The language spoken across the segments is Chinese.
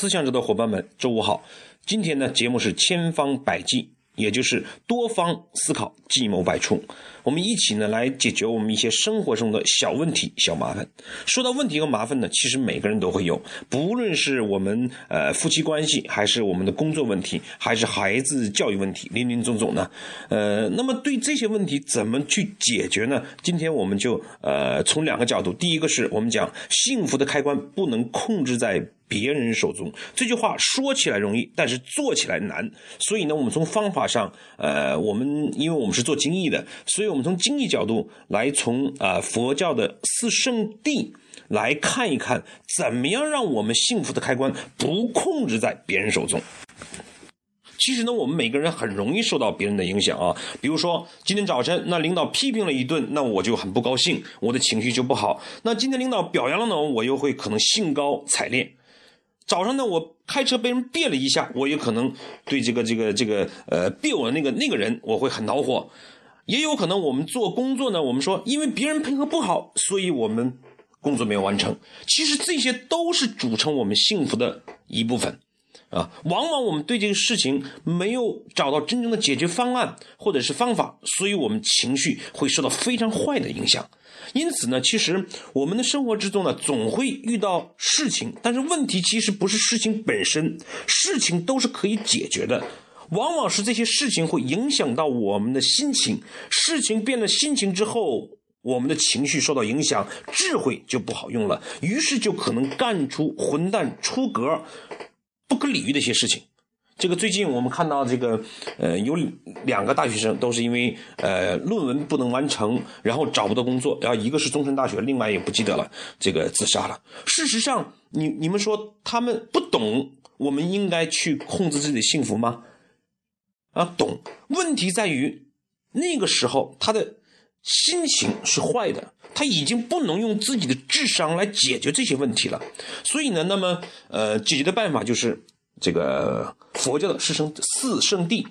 思想者的伙伴们，周五好。今天呢，节目是千方百计。也就是多方思考，计谋百出，我们一起呢来解决我们一些生活中的小问题、小麻烦。说到问题和麻烦呢，其实每个人都会有，不论是我们呃夫妻关系，还是我们的工作问题，还是孩子教育问题，林林总总呢。呃，那么对这些问题怎么去解决呢？今天我们就呃从两个角度，第一个是我们讲幸福的开关不能控制在。别人手中这句话说起来容易，但是做起来难。所以呢，我们从方法上，呃，我们因为我们是做经义的，所以我们从经义角度来从啊佛教的四圣谛来看一看，怎么样让我们幸福的开关不控制在别人手中。其实呢，我们每个人很容易受到别人的影响啊。比如说今天早晨，那领导批评了一顿，那我就很不高兴，我的情绪就不好。那今天领导表扬了呢，我又会可能兴高采烈。早上呢，我开车被人别了一下，我也可能对这个这个这个呃别我那个那个人，我会很恼火。也有可能我们做工作呢，我们说因为别人配合不好，所以我们工作没有完成。其实这些都是组成我们幸福的一部分啊。往往我们对这个事情没有找到真正的解决方案或者是方法，所以我们情绪会受到非常坏的影响。因此呢，其实我们的生活之中呢，总会遇到事情，但是问题其实不是事情本身，事情都是可以解决的，往往是这些事情会影响到我们的心情，事情变了心情之后，我们的情绪受到影响，智慧就不好用了，于是就可能干出混蛋、出格、不可理喻的一些事情。这个最近我们看到这个，呃，有两个大学生都是因为呃论文不能完成，然后找不到工作，然后一个是中山大学，另外也不记得了，这个自杀了。事实上，你你们说他们不懂，我们应该去控制自己的幸福吗？啊，懂。问题在于那个时候他的心情是坏的，他已经不能用自己的智商来解决这些问题了。所以呢，那么呃，解决的办法就是。这个佛教的四圣四圣谛，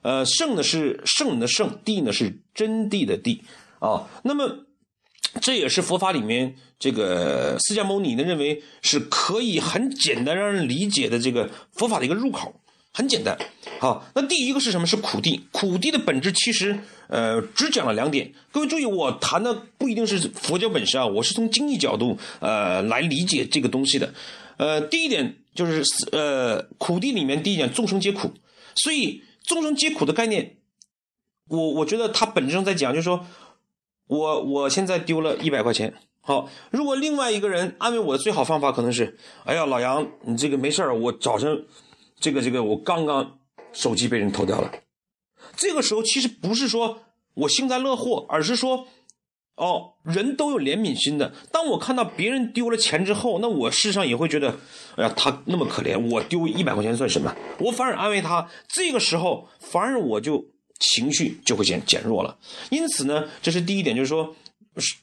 呃，圣呢是圣人的圣，谛呢是真谛的谛啊。那么这也是佛法里面这个释迦牟尼呢认为是可以很简单让人理解的这个佛法的一个入口，很简单。好，那第一个是什么？是苦谛。苦谛的本质其实呃只讲了两点。各位注意，我谈的不一定是佛教本身啊，我是从经济角度呃来理解这个东西的。呃，第一点。就是呃，苦地里面第一点，众生皆苦，所以众生皆苦的概念，我我觉得它本质上在讲，就是说我我现在丢了一百块钱，好，如果另外一个人安慰我的最好方法可能是，哎呀，老杨，你这个没事我早晨这个这个我刚刚手机被人偷掉了，这个时候其实不是说我幸灾乐祸，而是说。哦，人都有怜悯心的。当我看到别人丢了钱之后，那我事实上也会觉得，哎呀，他那么可怜，我丢一百块钱算什么？我反而安慰他。这个时候，反而我就情绪就会减减弱了。因此呢，这是第一点，就是说，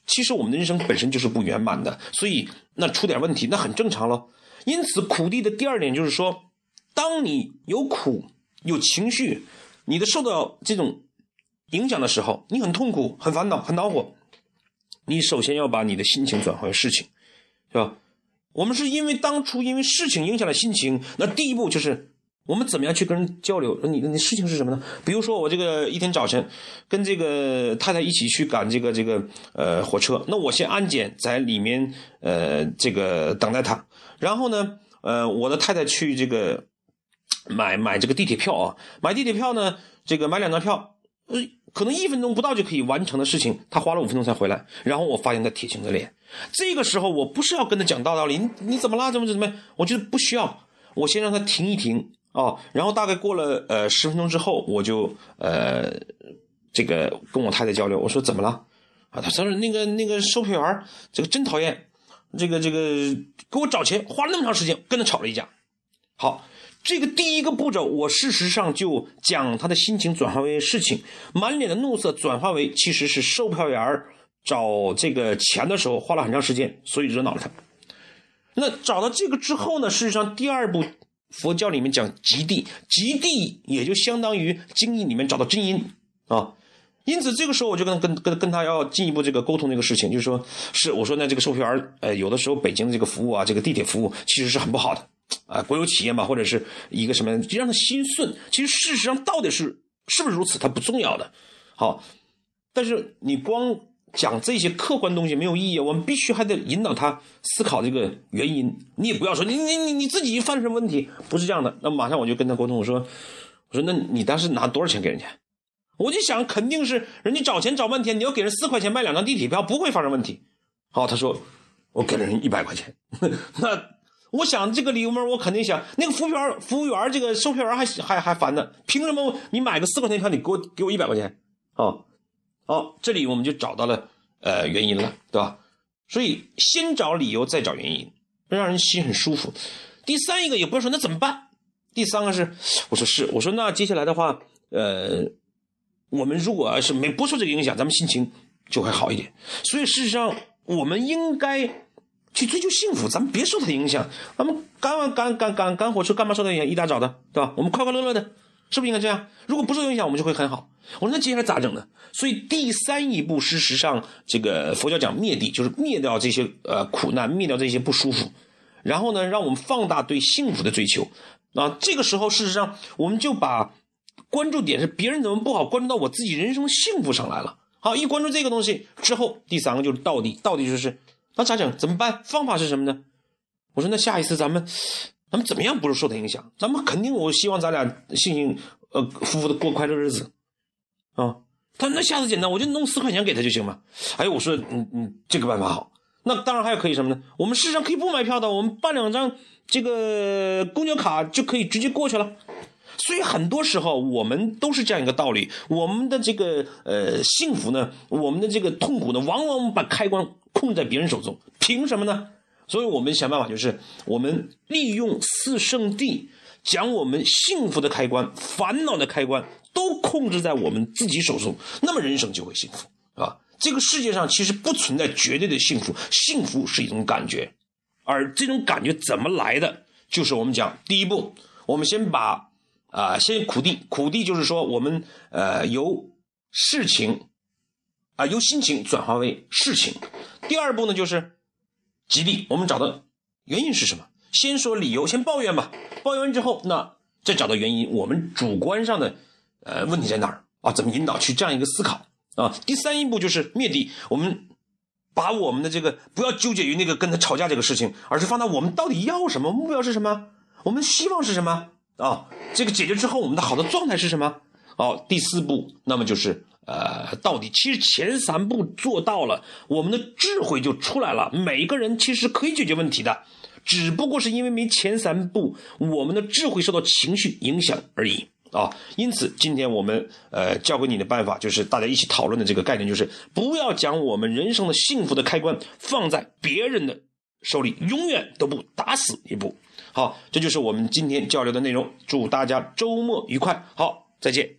其实我们的人生本身就是不圆满的，所以那出点问题那很正常了。因此，苦地的第二点就是说，当你有苦有情绪，你的受到这种影响的时候，你很痛苦、很烦恼、很恼火。你首先要把你的心情转化为事情，是吧？我们是因为当初因为事情影响了心情，那第一步就是我们怎么样去跟人交流？你的事情是什么呢？比如说我这个一天早晨跟这个太太一起去赶这个这个呃火车，那我先安检在里面呃这个等待他，然后呢呃我的太太去这个买买这个地铁票啊，买地铁票呢这个买两张票。呃，可能一分钟不到就可以完成的事情，他花了五分钟才回来。然后我发现他铁青着脸。这个时候，我不是要跟他讲大道理，你你怎么啦？怎么怎么？我觉得不需要。我先让他停一停啊。然后大概过了呃十分钟之后，我就呃这个跟我太太交流。我说怎么了？啊，他说那个那个售票员这个真讨厌，这个这个给我找钱，花了那么长时间，跟他吵了一架。好。这个第一个步骤，我事实上就将他的心情转化为事情，满脸的怒色转化为其实是售票员找这个钱的时候花了很长时间，所以惹恼了他。那找到这个之后呢，事实上第二步，佛教里面讲极地，极地也就相当于经义里面找到真因啊。因此这个时候我就跟跟跟跟他要进一步这个沟通这个事情，就是说是我说呢这个售票员呃有的时候北京的这个服务啊，这个地铁服务其实是很不好的。啊国有企业嘛，或者是一个什么，就让他心顺。其实事实上到底是是不是如此，它不重要的。好，但是你光讲这些客观东西没有意义，我们必须还得引导他思考这个原因。你也不要说你你你你自己犯什么问题，不是这样的。那马上我就跟他沟通，我说我说那你当时拿多少钱给人家？我就想肯定是人家找钱找半天，你要给人四块钱买两张地铁票，不会发生问题。好，他说我给了人一百块钱，那我想这个理由嘛，我肯定想那个服务员服务员这个售票员还还还烦呢，凭什么你买个四块钱票，你给我给我一百块钱？哦，好，这里我们就找到了呃原因了，对吧？所以先找理由，再找原因，让人心很舒服。第三一个也不要说那怎么办？第三个是我说是我说那接下来的话，呃。我们如果要是没不受这个影响，咱们心情就会好一点。所以事实上，我们应该去追求幸福，咱们别受它的影响。咱们赶完赶赶赶赶火车，干嘛受它影响？一大早的，对吧？我们快快乐乐的，是不是应该这样？如果不受影响，我们就会很好。我说那接下来咋整呢？所以第三一步，事实上，这个佛教讲灭地，就是灭掉这些呃苦难，灭掉这些不舒服，然后呢，让我们放大对幸福的追求。啊，这个时候，事实上，我们就把。关注点是别人怎么不好，关注到我自己人生幸福上来了。好，一关注这个东西之后，第三个就是到底，到底就是那咋整？怎么办？方法是什么呢？我说那下一次咱们，咱们怎么样不是受他影响？咱们肯定，我希望咱俩幸幸呃夫妇的过快乐日子啊。他那下次简单，我就弄四块钱给他就行嘛。哎，我说嗯嗯，这个办法好。那当然还有可以什么呢？我们事实上可以不买票的，我们办两张这个公交卡就可以直接过去了。所以很多时候我们都是这样一个道理，我们的这个呃幸福呢，我们的这个痛苦呢，往往把开关控在别人手中，凭什么呢？所以我们想办法，就是我们利用四圣地，将我们幸福的开关、烦恼的开关都控制在我们自己手中，那么人生就会幸福，啊。这个世界上其实不存在绝对的幸福，幸福是一种感觉，而这种感觉怎么来的？就是我们讲第一步，我们先把。啊，先苦地，苦地就是说，我们呃由事情啊由心情转化为事情。第二步呢就是激励，我们找到原因是什么？先说理由，先抱怨吧。抱怨完之后，那再找到原因，我们主观上的呃问题在哪儿啊？怎么引导去这样一个思考啊？第三一步就是灭地，我们把我们的这个不要纠结于那个跟他吵架这个事情，而是放到我们到底要什么，目标是什么，我们希望是什么。啊，这个解决之后，我们的好的状态是什么？好，第四步，那么就是呃，到底其实前三步做到了，我们的智慧就出来了。每个人其实可以解决问题的，只不过是因为没前三步，我们的智慧受到情绪影响而已啊。因此，今天我们呃教给你的办法，就是大家一起讨论的这个概念，就是不要将我们人生的幸福的开关放在别人的手里，永远都不打死一步。好，这就是我们今天交流的内容。祝大家周末愉快。好，再见。